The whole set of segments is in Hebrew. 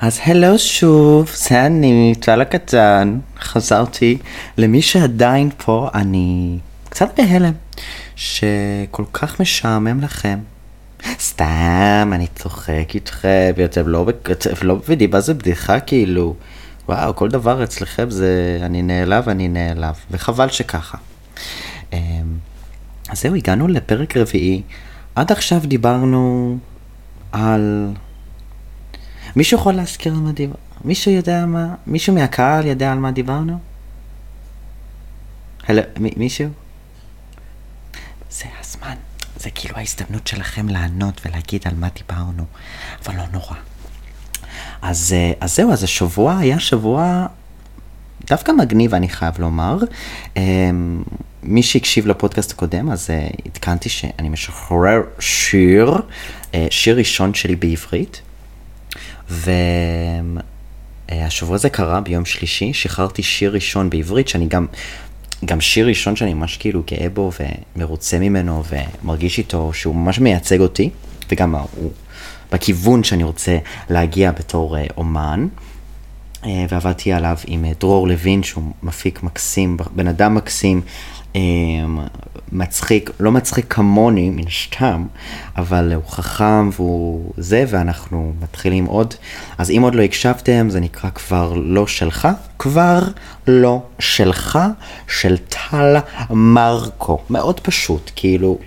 אז הלו שוב, זה אני, טל הקטן, חזרתי. למי שעדיין פה, אני קצת בהלם, שכל כך משעמם לכם. סתם, אני צוחק איתכם, ואתם לא, לא מבינים מה זה בדיחה כאילו. וואו, כל דבר אצלכם זה אני נעלב, אני נעלב, וחבל שככה. אמ, אז זהו, הגענו לפרק רביעי. עד עכשיו דיברנו על... מישהו יכול להזכיר על מה דיברנו? מישהו יודע מה? מישהו מהקהל יודע על מה דיברנו? הלו, מ- מישהו? זה הזמן, זה כאילו ההזדמנות שלכם לענות ולהגיד על מה דיברנו, אבל לא נורא. אז, אה, אז זהו, אז השבוע היה שבוע דווקא מגניב, אני חייב לומר. אמ, מי שהקשיב לפודקאסט הקודם, אז אה, עדכנתי שאני משחרר שיר, אה, שיר ראשון שלי בעברית. והשבוע הזה קרה ביום שלישי, שחררתי שיר ראשון בעברית, שאני גם, גם שיר ראשון שאני ממש כאילו גאה בו ומרוצה ממנו ומרגיש איתו שהוא ממש מייצג אותי, וגם הוא בכיוון שאני רוצה להגיע בתור אה, אומן. אה, ועבדתי עליו עם אה, דרור לוין, שהוא מפיק מקסים, בן אדם מקסים, אה, מצחיק, לא מצחיק כמוני, מן הסתם, אבל הוא חכם והוא זה, ואנחנו מתחילים עוד. אז אם עוד לא הקשבתם, זה נקרא כבר לא שלך, כבר לא שלך, של טל מרקו. מאוד פשוט, כאילו,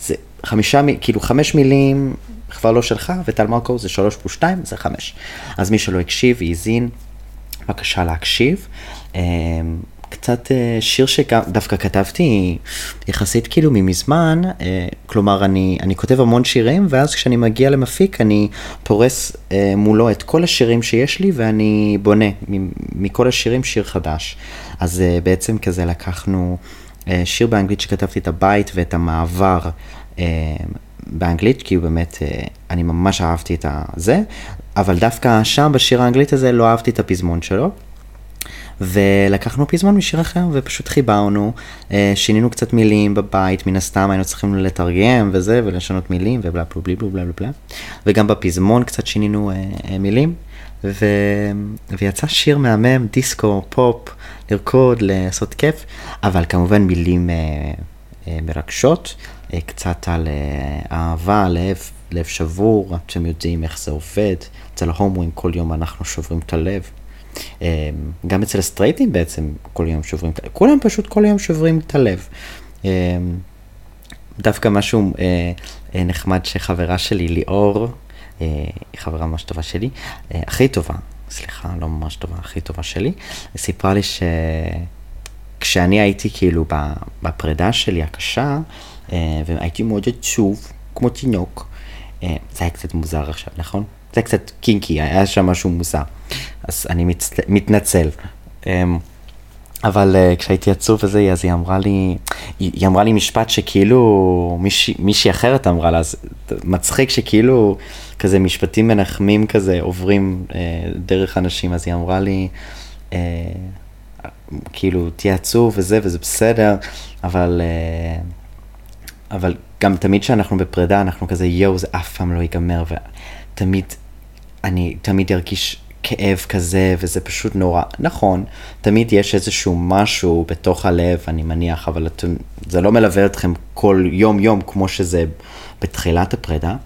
זה חמישה, כאילו חמש מילים, כבר לא שלך, וטל מרקו זה שלוש פלוס שתיים, זה חמש. אז מי שלא הקשיב והאזין, בבקשה להקשיב. אמ, קצת אה, שיר שדווקא כתבתי יחסית כאילו ממזמן, אה, כלומר אני, אני כותב המון שירים ואז כשאני מגיע למפיק אני פורס אה, מולו את כל השירים שיש לי ואני בונה מכל השירים שיר חדש. אז אה, בעצם כזה לקחנו אה, שיר באנגלית שכתבתי את הבית ואת המעבר אה, באנגלית, כי הוא באמת, אה, אני ממש אהבתי את הזה, אבל דווקא שם בשיר האנגלית הזה לא אהבתי את הפזמון שלו. ולקחנו פזמון משיר אחר ופשוט חיברנו, אה, שינינו קצת מילים בבית, מן הסתם היינו צריכים לתרגם וזה ולשנות מילים ובלה בלה בלה בלה בלה וגם בפזמון קצת שינינו אה, מילים. ו... ויצא שיר מהמם, דיסקו, פופ, לרקוד, לעשות כיף, אבל כמובן מילים מרגשות, קצת על אה, אהבה, לב, לב שבור, אתם יודעים איך זה עובד, אצל ההומואים כל יום אנחנו שוברים את הלב. אה, גם אצל הסטרייטים בעצם כל יום שוברים את הלב, כולם פשוט כל יום שוברים את הלב. אה, דווקא משהו אה, אה, נחמד שחברה שלי, ליאור, אה, היא חברה ממש טובה שלי, אה, הכי טובה, סליחה, לא ממש טובה, הכי טובה שלי, סיפרה לי שכשאני הייתי כאילו בפרידה שלי הקשה, אה, והייתי מאוד עצוב, כמו תינוק, אה, זה היה קצת מוזר עכשיו, נכון? זה היה קצת קינקי, היה שם משהו מוזר, אז אני. מתנצל. אמ, אבל uh, כשהייתי עצוב וזה, אז היא אמרה לי, היא, אמרה לי משפט שכאילו מישהי, אחרת אמרה לה, אז מצחיק שכאילו כזה משפטים מנחמים כזה עוברים דרך אנשים, אז היא אמרה לי, כאילו תהיה עצוב וזה וזה בסדר, אבל, אבל גם תמיד כשאנחנו בפרידה אנחנו כזה יואו זה אף פעם לא ייגמר ותמיד, אני תמיד ארגיש כאב כזה, וזה פשוט נורא. נכון, תמיד יש איזשהו משהו בתוך הלב, אני מניח, אבל אתם, זה לא מלווה אתכם כל יום-יום כמו שזה בתחילת הפרידה.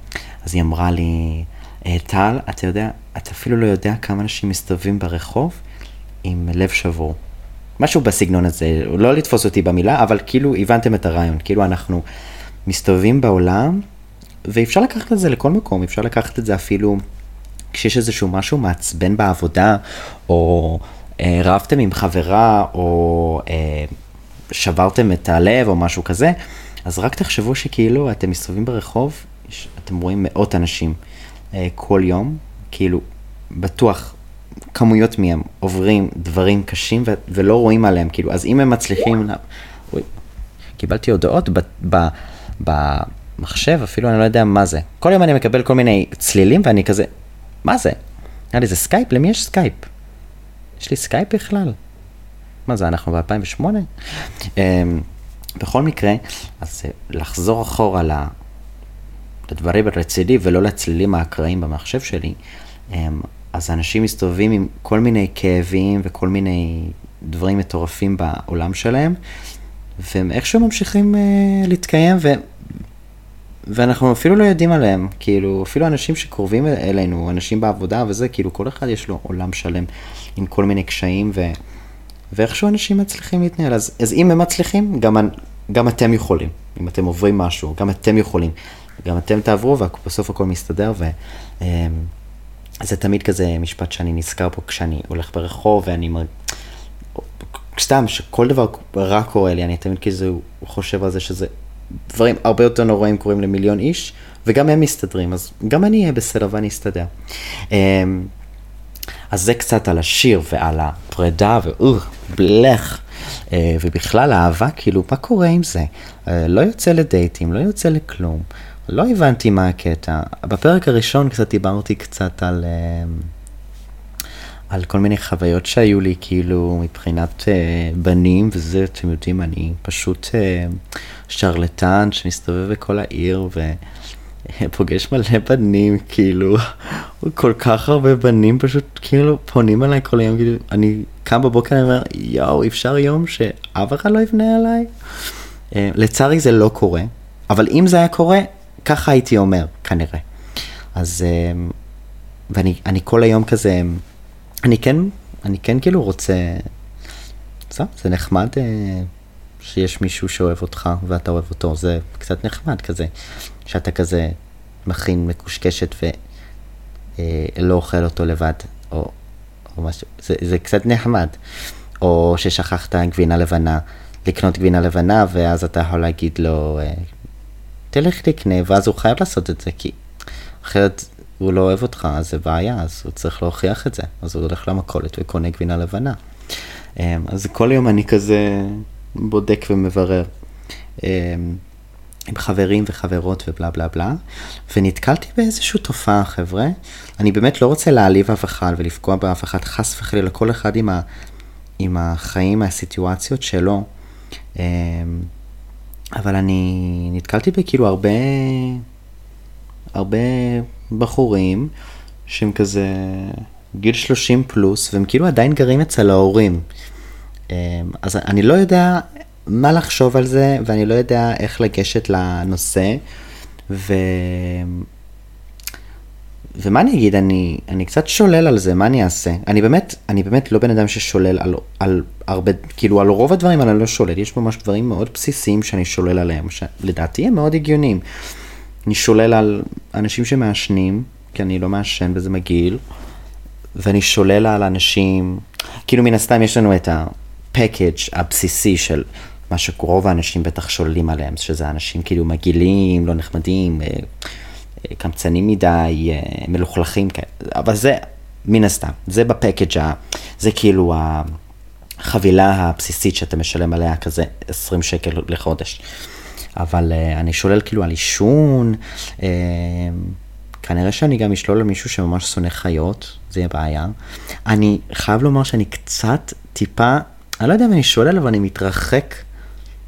אז היא אמרה לי, "אה, טל, אתה יודע, אתה אפילו לא יודע כמה אנשים מסתובבים ברחוב עם לב שבור. משהו בסגנון הזה, לא לתפוס אותי במילה, אבל כאילו הבנתם את הרעיון, כאילו אנחנו מסתובבים בעולם, ואפשר לקחת את זה לכל מקום, אפשר לקחת את זה אפילו כשיש איזשהו משהו מעצבן בעבודה, או אה, רבתם עם חברה, או אה, שברתם את הלב, או משהו כזה, אז רק תחשבו שכאילו אתם מסתובבים ברחוב, אתם רואים מאות אנשים אה, כל יום, כאילו, בטוח, כמויות מהם עוברים דברים קשים ו- ולא רואים עליהם, כאילו, אז אם הם מצליחים... לה... קיבלתי הודעות ב... ב... במחשב, אפילו אני לא יודע מה זה. כל יום אני מקבל כל מיני צלילים ואני כזה, מה זה? נראה לי זה סקייפ? למי יש סקייפ? יש לי סקייפ בכלל? מה זה, אנחנו ב-2008? Um, בכל מקרה, אז אה, לחזור אחורה לדברים רציני ולא לצלילים האקראיים במחשב שלי, אמ, אז אנשים מסתובבים עם כל מיני כאבים וכל מיני דברים מטורפים בעולם שלהם, והם איכשהו ממשיכים uh, להתקיים, ו... ואנחנו אפילו לא יודעים עליהם, כאילו, אפילו אנשים שקרובים אלינו, אנשים בעבודה וזה, כאילו, כל אחד יש לו עולם שלם עם כל מיני קשיים, ו... ואיכשהו אנשים מצליחים להתנהל. אז, אז אם הם מצליחים, גם, גם אתם יכולים. אם אתם עוברים משהו, גם אתם יכולים. גם אתם תעברו, ובסוף הכל מסתדר, ו... אמ, זה תמיד כזה משפט שאני נזכר פה כשאני הולך ברחוב, ואני. סתם, שכל דבר רע קורה לי, אני תמיד כזה חושב על זה שזה דברים הרבה יותר נוראים קורים למיליון איש, וגם הם מסתדרים, אז גם אני אהיה בסדר ואני אסתדר. אמ, אז זה קצת על השיר ועל הפרידה, ואוח, בלך. אה, ובכלל אהבה, כאילו, מה קורה עם זה? אה, לא יוצא לדייטים, לא יוצא לכלום. לא הבנתי מה הקטע. בפרק הראשון קצת דיברתי קצת על... על כל מיני חוויות שהיו לי, כאילו, מבחינת uh, בנים, וזה, אתם יודעים, אני פשוט uh, שרלטן שמסתובב בכל העיר ופוגש מלא בנים, כאילו, כל כך הרבה בנים פשוט כאילו פונים אליי כל היום, כאילו, אני קם בבוקר ואני אומר, יואו, אפשר יום שאף אחד לא יבנה עליי? Uh, לצערי זה לא קורה, אבל אם זה היה קורה, ככה הייתי אומר, כנראה. אז, uh, ואני כל היום כזה... אני כן, אני כן כאילו רוצה, בסדר, זה נחמד אה, שיש מישהו שאוהב אותך ואתה אוהב אותו, זה קצת נחמד כזה, שאתה כזה מכין מקושקשת ולא אוכל אותו לבד, או, או משהו, זה, זה קצת נחמד. או ששכחת גבינה לבנה, לקנות גבינה לבנה, ואז אתה יכול להגיד לו, אה, תלך תקנה, ואז הוא חייב לעשות את זה, כי אחרת הוא לא אוהב אותך, אז זה בעיה, אז הוא צריך להוכיח את זה. אז הוא הולך למכולת וקונה גבינה לבנה. אמ, אז כל יום אני כזה בודק ומברר. אמ, עם חברים וחברות ובלה בלה בלה, ונתקלתי באיזושהי תופעה, חבר'ה. אני באמת לא רוצה להעליב אף אחד ולפגוע באף אחד, חס וחלילה, כל אחד עם, ה, עם החיים, הסיטואציות שלו. אמ, אבל אני נתקלתי בכאילו הרבה, הרבה בחורים שהם כזה גיל 30 פלוס, והם כאילו עדיין גרים אצל ההורים. אמ, אז אני לא יודע מה לחשוב על זה, ואני לא יודע איך לגשת לנושא, ו... ומה אני אגיד, אני, אני קצת שולל על זה, מה אני אעשה? אני באמת, אני באמת לא בן אדם ששולל על, על הרבה, כאילו על רוב הדברים אני לא שולל, יש ממש דברים מאוד בסיסיים שאני שולל עליהם, שלדעתי הם מאוד הגיוניים. אני שולל על אנשים שמעשנים, כי אני לא מעשן וזה מגעיל, ואני שולל על אנשים, כאילו מן הסתם יש לנו את הפקאג' הבסיסי של מה שרוב האנשים בטח שוללים עליהם, שזה אנשים כאילו מגעילים, לא נחמדים, אה, אה, קמצנים מדי, אה, מלוכלכים כאלה, אבל זה מן הסתם, זה בפקאג', זה כאילו החבילה הבסיסית שאתה משלם עליה כזה 20 שקל לחודש. אבל uh, אני שולל כאילו על עישון, uh, כנראה שאני גם אשלול על מישהו שממש שונא חיות, זה יהיה בעיה. אני חייב לומר שאני קצת, טיפה, אני לא יודע אם אני שולל, אבל אני מתרחק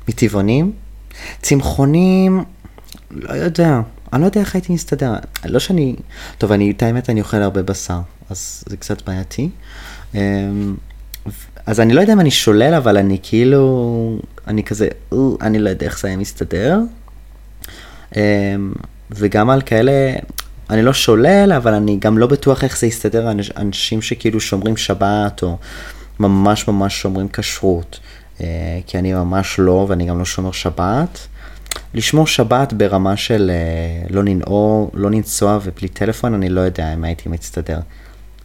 מטבעונים. צמחונים, לא יודע, אני לא יודע איך הייתי מסתדר. לא שאני, טוב, אני, את האמת, אני אוכל הרבה בשר, אז זה קצת בעייתי. Um, אז אני לא יודע אם אני שולל, אבל אני כאילו, אני כזה, אני לא יודע איך זה היה מסתדר. אמ, וגם על כאלה, אני לא שולל, אבל אני גם לא בטוח איך זה יסתדר, אנשים שכאילו שומרים שבת, או ממש ממש שומרים כשרות. אה, כי אני ממש לא, ואני גם לא שומר שבת. לשמור שבת ברמה של אה, לא לנעור, לא לנסוע ובלי טלפון, אני לא יודע אם הייתי מצטדר.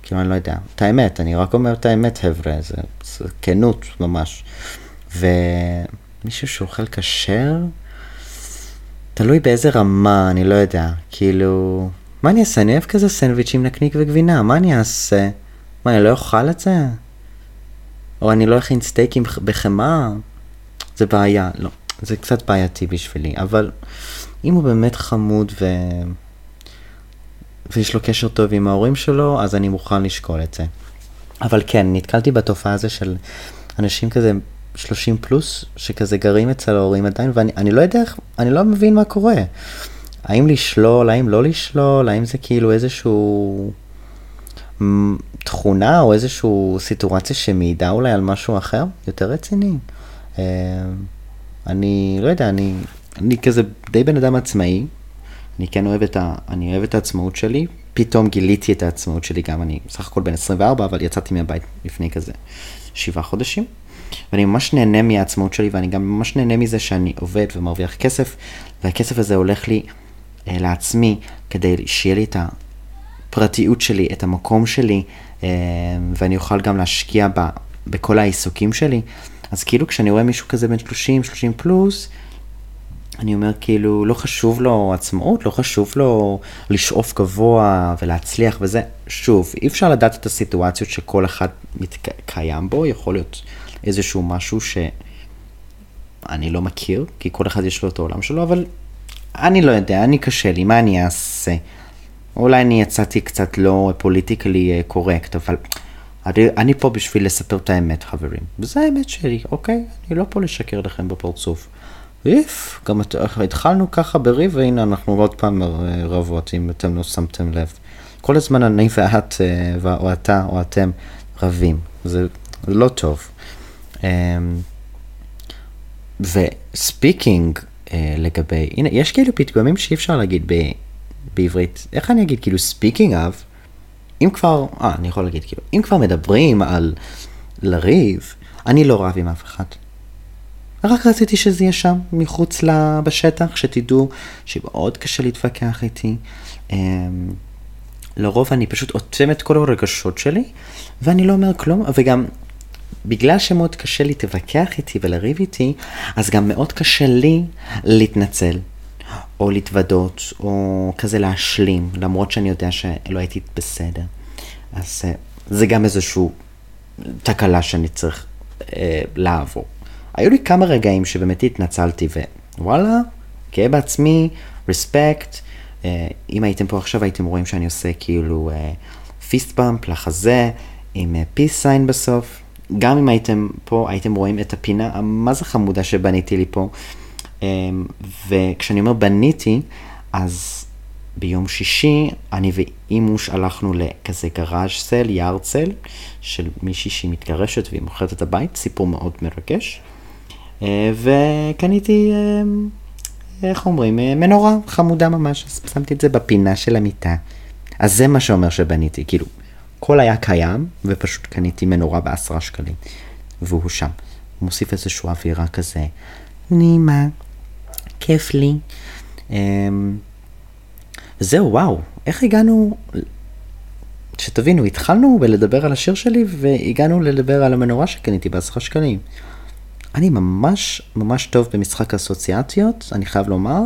כאילו, אני לא יודע. את האמת, אני רק אומר את האמת, חבר'ה, זה, זה כנות ממש. ומישהו שאוכל כשר, תלוי באיזה רמה, אני לא יודע. כאילו, מה אני אעשה? אני אוהב כזה סנדוויץ' עם נקניק וגבינה, מה אני אעשה? מה, אני לא אוכל את זה? או אני לא אכין סטייקים בחמאה? זה בעיה, לא. זה קצת בעייתי בשבילי, אבל אם הוא באמת חמוד ו... ויש לו קשר טוב עם ההורים שלו, אז אני מוכן לשקול את זה. אבל כן, נתקלתי בתופעה הזו של אנשים כזה 30 פלוס, שכזה גרים אצל ההורים עדיין, ואני לא יודע איך, אני לא מבין מה קורה. האם לשלול, האם לא לשלול, האם זה כאילו איזשהו תכונה או איזשהו סיטואציה שמעידה אולי על משהו אחר, יותר רציני. אה, אני לא יודע, אני, אני כזה די בן אדם עצמאי, אני כן אוהב את, ה, אני אוהב את העצמאות שלי, פתאום גיליתי את העצמאות שלי, גם אני בסך הכל בן 24, אבל יצאתי מהבית לפני כזה שבעה חודשים. ואני ממש נהנה מהעצמאות שלי, ואני גם ממש נהנה מזה שאני עובד ומרוויח כסף, והכסף הזה הולך לי אה, לעצמי, כדי שיהיה לי את הפרטיות שלי, את המקום שלי, אה, ואני אוכל גם להשקיע ב, בכל העיסוקים שלי. אז כאילו כשאני רואה מישהו כזה בן 30, 30 פלוס, אני אומר כאילו, לא חשוב לו עצמאות, לא חשוב לו לשאוף גבוה ולהצליח וזה. שוב, אי אפשר לדעת את הסיטואציות שכל אחד קיים בו, יכול להיות איזשהו משהו שאני לא מכיר, כי כל אחד יש לו את העולם שלו, אבל אני לא יודע, אני קשה לי, מה אני אעשה? אולי אני יצאתי קצת לא פוליטיקלי קורקט, אבל אני, אני פה בשביל לספר את האמת, חברים. וזו האמת שלי, אוקיי? אני לא פה לשקר לכם בפרצוף. איכס, גם התחלנו ככה בריב, והנה אנחנו עוד פעם רבות, אם אתם לא שמתם לב. כל הזמן אני ואת, אה, או אתה או אתם, רבים. זה לא טוב. אמ, ו speaking אה, לגבי, הנה, יש כאילו פתגומים שאי אפשר להגיד ב, בעברית. איך אני אגיד, כאילו, speaking of, אם כבר, אה, אני יכול להגיד, כאילו, אם כבר מדברים על לריב, אני לא רב עם אף אחד. רק רציתי שזה יהיה שם, מחוץ לה, בשטח, שתדעו שמאוד קשה להתווכח איתי. אמ, לרוב אני פשוט אוטם את כל הרגשות שלי, ואני לא אומר כלום, וגם בגלל שמאוד קשה להתווכח איתי ולריב איתי, אז גם מאוד קשה לי להתנצל, או להתוודות, או כזה להשלים, למרות שאני יודע שלא הייתי בסדר. אז אה, זה גם איזושהי תקלה שאני צריך אה, לעבור. היו לי כמה רגעים שבאמת התנצלתי, ווואלה, גאה בעצמי, רספקט. אה, אם הייתם פה עכשיו הייתם רואים שאני עושה כאילו פיסט אה, במפ לחזה, עם פיס uh, סיין בסוף. גם אם הייתם פה, הייתם רואים את הפינה המה זה חמודה שבניתי לי פה. וכשאני אומר בניתי, אז ביום שישי אני ואימוש הלכנו לכזה גראז' סל, יארד סל, של מישהי שהיא מתגרשת והיא מוכרת את הבית, סיפור מאוד מרגש. Uh, וקניתי, uh, איך אומרים, uh, מנורה חמודה ממש, אז שמתי את זה בפינה של המיטה. אז זה מה שאומר שבניתי, כאילו, הכל היה קיים, ופשוט קניתי מנורה בעשרה שקלים, והוא שם. מוסיף איזושהי אווירה כזה, נעימה, כיף לי. אמ, זהו, וואו, איך הגענו, שתבינו, התחלנו בלדבר על השיר שלי, והגענו לדבר על המנורה שקניתי בעשרה שקלים. אני ממש ממש טוב במשחק אסוציאציות, אני חייב לומר,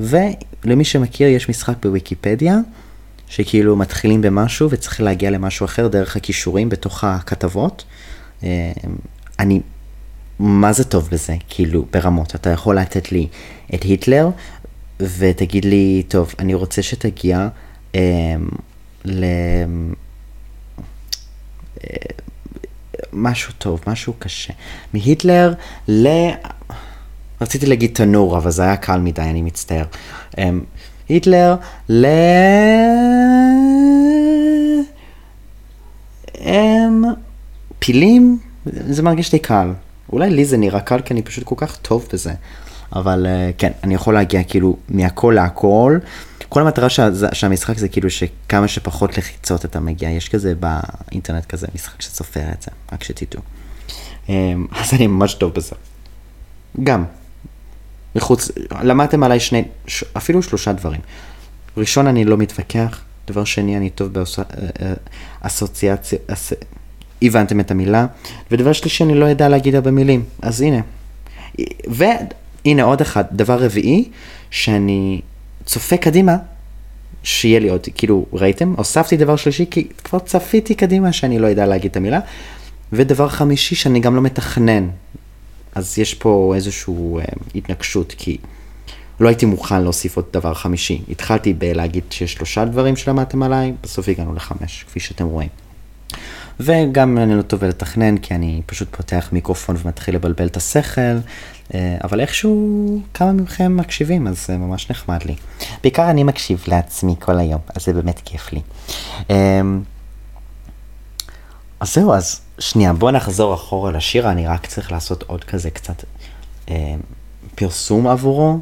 ולמי שמכיר, יש משחק בוויקיפדיה. שכאילו מתחילים במשהו וצריך להגיע למשהו אחר דרך הכישורים בתוך הכתבות. אה, אני, מה זה טוב בזה? כאילו, ברמות. אתה יכול לתת לי את היטלר ותגיד לי, טוב, אני רוצה שתגיע אה, ל... אה, משהו טוב, משהו קשה. מהיטלר ל... רציתי להגיד תנור, אבל זה היה קל מדי, אני מצטער. אה, היטלר ל... הם פילים, זה מרגיש לי קל. אולי לי זה נראה קל כי אני פשוט כל כך טוב בזה. אבל uh, כן, אני יכול להגיע כאילו מהכל להכל. כל המטרה שה, שהמשחק זה כאילו שכמה שפחות לחיצות אתה מגיע. יש כזה באינטרנט כזה משחק שסופר את זה, רק שתדעו. Um, אז אני ממש טוב בזה. גם, מחוץ, למדתם עליי שני, ש, אפילו שלושה דברים. ראשון, אני לא מתווכח, דבר שני, אני טוב באסוציאציה, אס... הבנתם את המילה, ודבר שלישי, אני לא יודע להגיד הרבה מילים, אז הנה. והנה עוד אחד, דבר רביעי, שאני צופה קדימה, שיהיה לי עוד, כאילו, ראיתם? הוספתי דבר שלישי, כי כבר צפיתי קדימה שאני לא יודע להגיד את המילה. ודבר חמישי, שאני גם לא מתכנן. אז יש פה איזושהי אה, התנגשות, כי לא הייתי מוכן להוסיף עוד דבר חמישי. התחלתי בלהגיד שיש שלושה דברים שלמדתם עליי, בסוף הגענו לחמש, כפי שאתם רואים. וגם אני לא טוב לתכנן, כי אני פשוט פותח מיקרופון ומתחיל לבלבל את השכל, אה, אבל איכשהו כמה מכם מקשיבים, אז זה ממש נחמד לי. בעיקר אני מקשיב לעצמי כל היום, אז זה באמת כיף לי. אמ, אז זהו, אז שנייה, בואו נחזור אחורה לשיר, אני רק צריך לעשות עוד כזה קצת אה, פרסום עבורו.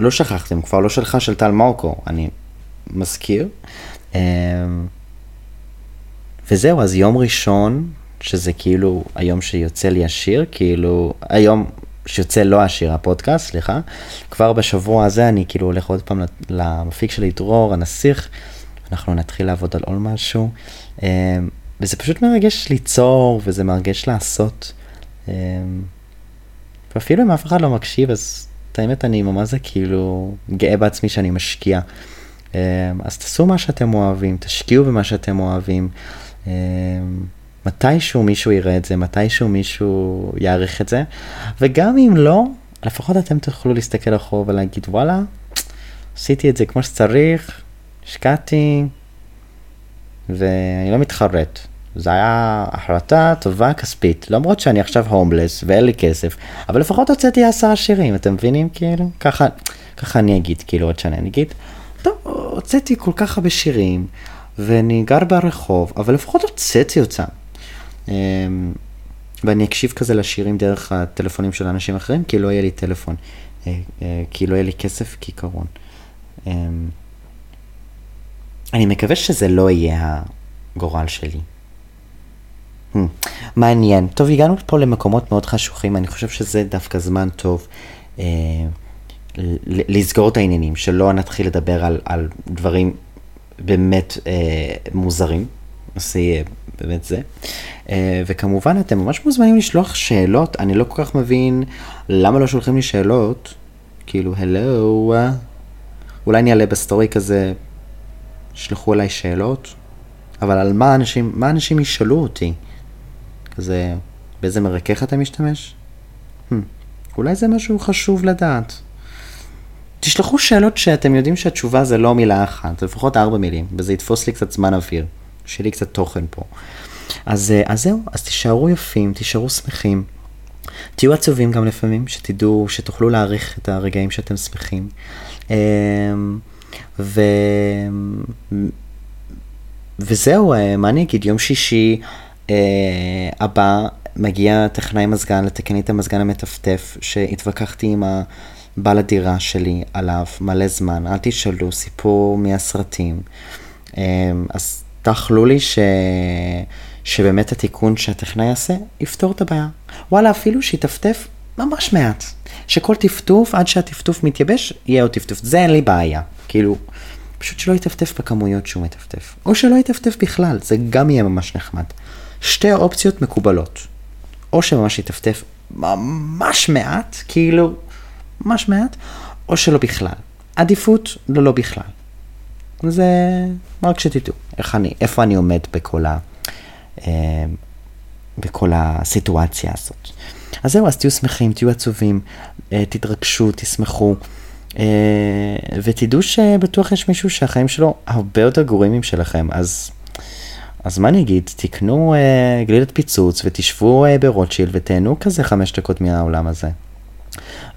לא שכחתם, כבר לא שלך של טל מורקו, אני מזכיר. אה, וזהו, אז יום ראשון, שזה כאילו היום שיוצא לי השיר, כאילו, היום שיוצא לא השיר, הפודקאסט, סליחה, כבר בשבוע הזה אני כאילו הולך עוד פעם למפיק שלי, דרור, הנסיך, אנחנו נתחיל לעבוד על עוד משהו. אה, וזה פשוט מרגש ליצור, וזה מרגש לעשות. אמ, ואפילו אם אף אחד לא מקשיב, אז את האמת אני ממש זה כאילו גאה בעצמי שאני משקיע. אמ, אז תעשו מה שאתם אוהבים, תשקיעו במה שאתם אוהבים. אמ, מתישהו מישהו יראה את זה, מתישהו מישהו יעריך את זה, וגם אם לא, לפחות אתם תוכלו להסתכל אחורה ולהגיד וואלה, עשיתי את זה כמו שצריך, השקעתי, ואני לא מתחרט. זו הייתה החלטה טובה כספית, למרות שאני עכשיו הומלס ואין לי כסף, אבל לפחות הוצאתי עשרה שירים, אתם מבינים? כאילו, ככה, ככה אני אגיד, כאילו עוד שנה אני אגיד, טוב, הוצאתי כל כך הרבה שירים, ואני גר ברחוב, אבל לפחות הוצאתי אותם. אמ, ואני אקשיב כזה לשירים דרך הטלפונים של אנשים אחרים, כי לא יהיה לי טלפון, אה, אה, כי לא יהיה לי כסף כעיקרון. אמ, אני מקווה שזה לא יהיה הגורל שלי. Hmm, מעניין. טוב, הגענו פה למקומות מאוד חשוכים, אני חושב שזה דווקא זמן טוב אה, לסגור את העניינים, שלא נתחיל לדבר על דברים באמת אה, מוזרים, זה יהיה באמת זה. אה, וכמובן, אתם ממש מוזמנים לשלוח שאלות, אני לא כל כך מבין למה לא שולחים לי שאלות, כאילו, הלו, אולי אני אעלה בסטורי כזה שלחו אליי שאלות, אבל על מה אנשים, מה אנשים ישאלו אותי? כזה, באיזה מרכך אתה משתמש? Hmm, אולי זה משהו חשוב לדעת. תשלחו שאלות שאתם יודעים שהתשובה זה לא מילה אחת, זה לפחות ארבע מילים, וזה יתפוס לי קצת זמן אוויר, שיהיה לי קצת תוכן פה. אז, אה, אז זהו, אז תישארו יפים, תישארו שמחים. תהיו עצובים גם לפעמים, שתדעו, שתוכלו להעריך את הרגעים שאתם שמחים. אמ, ו... וזהו, אה, מה אני אגיד, יום שישי אה, הבא מגיע טכנאי מזגן לתקן לי את המזגן המטפטף, שהתווכחתי עם הבעל הדירה שלי עליו מלא זמן, אל תשאלו, סיפור מהסרטים. אה, אז תאכלו לי ש... שבאמת התיקון שהטכנאי יעשה, יפתור את הבעיה. וואלה, אפילו שיטפטף ממש מעט. שכל טפטוף, עד שהטפטוף מתייבש, יהיה עוד טפטוף. זה אין לי בעיה. כאילו, פשוט שלא יטפטף בכמויות שהוא מטפטף. או שלא יטפטף בכלל, זה גם יהיה ממש נחמד. שתי האופציות מקובלות. או שממש יטפטף ממש מעט, כאילו, ממש מעט, או שלא בכלל. עדיפות ללא בכלל. זה רק שתדעו איך אני, איפה אני עומד בכל, ה, אה, בכל הסיטואציה הזאת. אז זהו, אז תהיו שמחים, תהיו עצובים, אה, תתרגשו, תשמחו. אה, ותדעו שבטוח יש מישהו שהחיים שלו הרבה יותר גרועים משלכם, אז, אז מה אני אגיד, תקנו uh, גלילת פיצוץ ותשבו uh, ברוטשילד ותהנו כזה חמש דקות מהעולם הזה.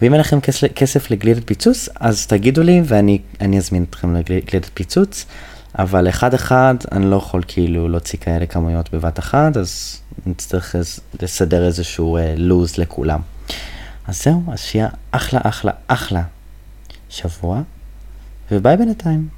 ואם אין לכם כסף, כסף לגלילת פיצוץ, אז תגידו לי ואני אזמין אתכם לגלילת פיצוץ, אבל אחד אחד אני לא יכול כאילו להוציא כאלה כמויות בבת אחת, אז נצטרך לסדר איזשהו לוז uh, לכולם. אז זהו, אז שיהיה אחלה אחלה אחלה שבוע, וביי בינתיים.